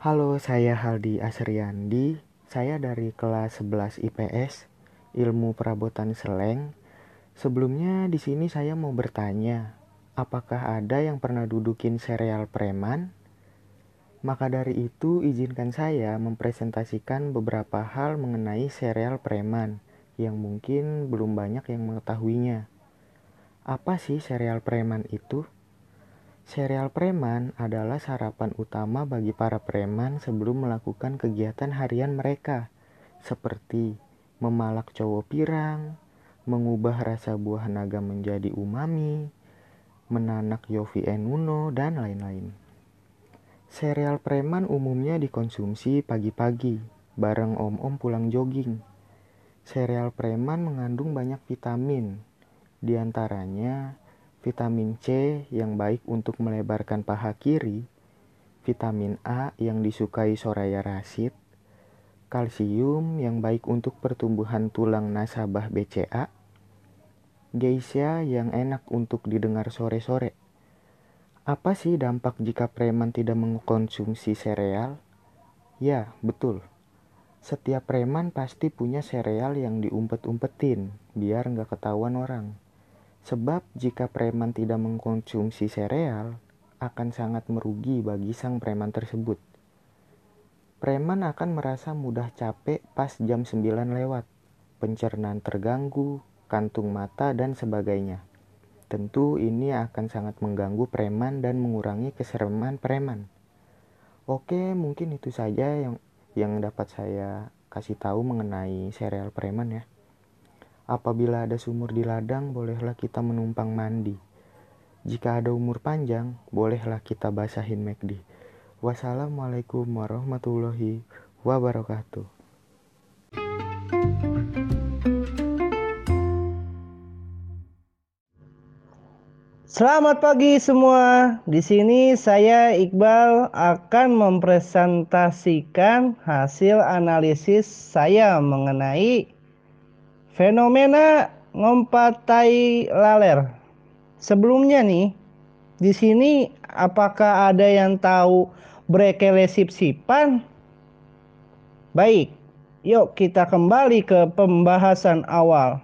Halo, saya Haldi Asriandi. Saya dari kelas 11 IPS, Ilmu Perabotan Seleng. Sebelumnya di sini saya mau bertanya, apakah ada yang pernah dudukin sereal preman? Maka dari itu, izinkan saya mempresentasikan beberapa hal mengenai sereal preman yang mungkin belum banyak yang mengetahuinya. Apa sih sereal preman itu? Sereal preman adalah sarapan utama bagi para preman sebelum melakukan kegiatan harian mereka, seperti memalak cowok pirang, mengubah rasa buah naga menjadi umami, menanak Yofi Enuno, dan lain-lain. Sereal preman umumnya dikonsumsi pagi-pagi, bareng om-om pulang jogging. Sereal preman mengandung banyak vitamin, di antaranya vitamin C yang baik untuk melebarkan paha kiri, vitamin A yang disukai Soraya Rasid, kalsium yang baik untuk pertumbuhan tulang nasabah BCA, geisha yang enak untuk didengar sore-sore. Apa sih dampak jika preman tidak mengkonsumsi sereal? Ya, betul. Setiap preman pasti punya sereal yang diumpet-umpetin, biar nggak ketahuan orang. Sebab jika preman tidak mengkonsumsi sereal, akan sangat merugi bagi sang preman tersebut. Preman akan merasa mudah capek pas jam 9 lewat, pencernaan terganggu, kantung mata, dan sebagainya. Tentu ini akan sangat mengganggu preman dan mengurangi kesereman preman. Oke, mungkin itu saja yang yang dapat saya kasih tahu mengenai serial preman ya. Apabila ada sumur di ladang, bolehlah kita menumpang mandi. Jika ada umur panjang, bolehlah kita basahin McD. Wassalamualaikum warahmatullahi wabarakatuh. Selamat pagi semua. Di sini saya Iqbal akan mempresentasikan hasil analisis saya mengenai Fenomena ngompat tai laler. Sebelumnya nih, di sini apakah ada yang tahu brekele sip-sipan? Baik, yuk kita kembali ke pembahasan awal.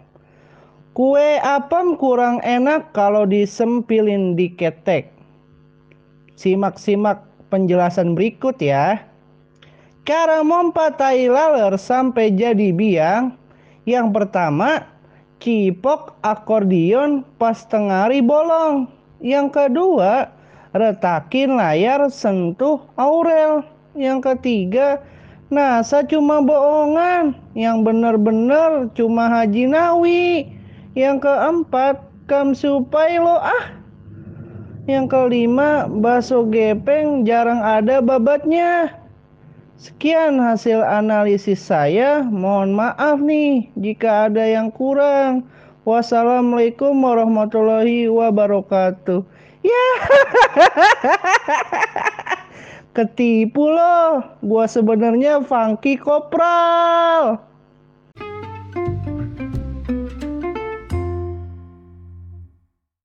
Kue apem kurang enak kalau disempilin di ketek. Simak-simak penjelasan berikut ya. Cara mompa tai laler sampai jadi biang yang pertama, cipok akordion pas tengari bolong. Yang kedua, retakin layar sentuh aurel. Yang ketiga, nasa cuma bohongan. Yang bener-bener cuma haji nawi. Yang keempat, kam supai lo ah. Yang kelima, bakso gepeng jarang ada babatnya. Sekian hasil analisis saya. Mohon maaf nih jika ada yang kurang. Wassalamualaikum warahmatullahi wabarakatuh. Ya. Ketipu loh. Gua sebenarnya Funky Kopral.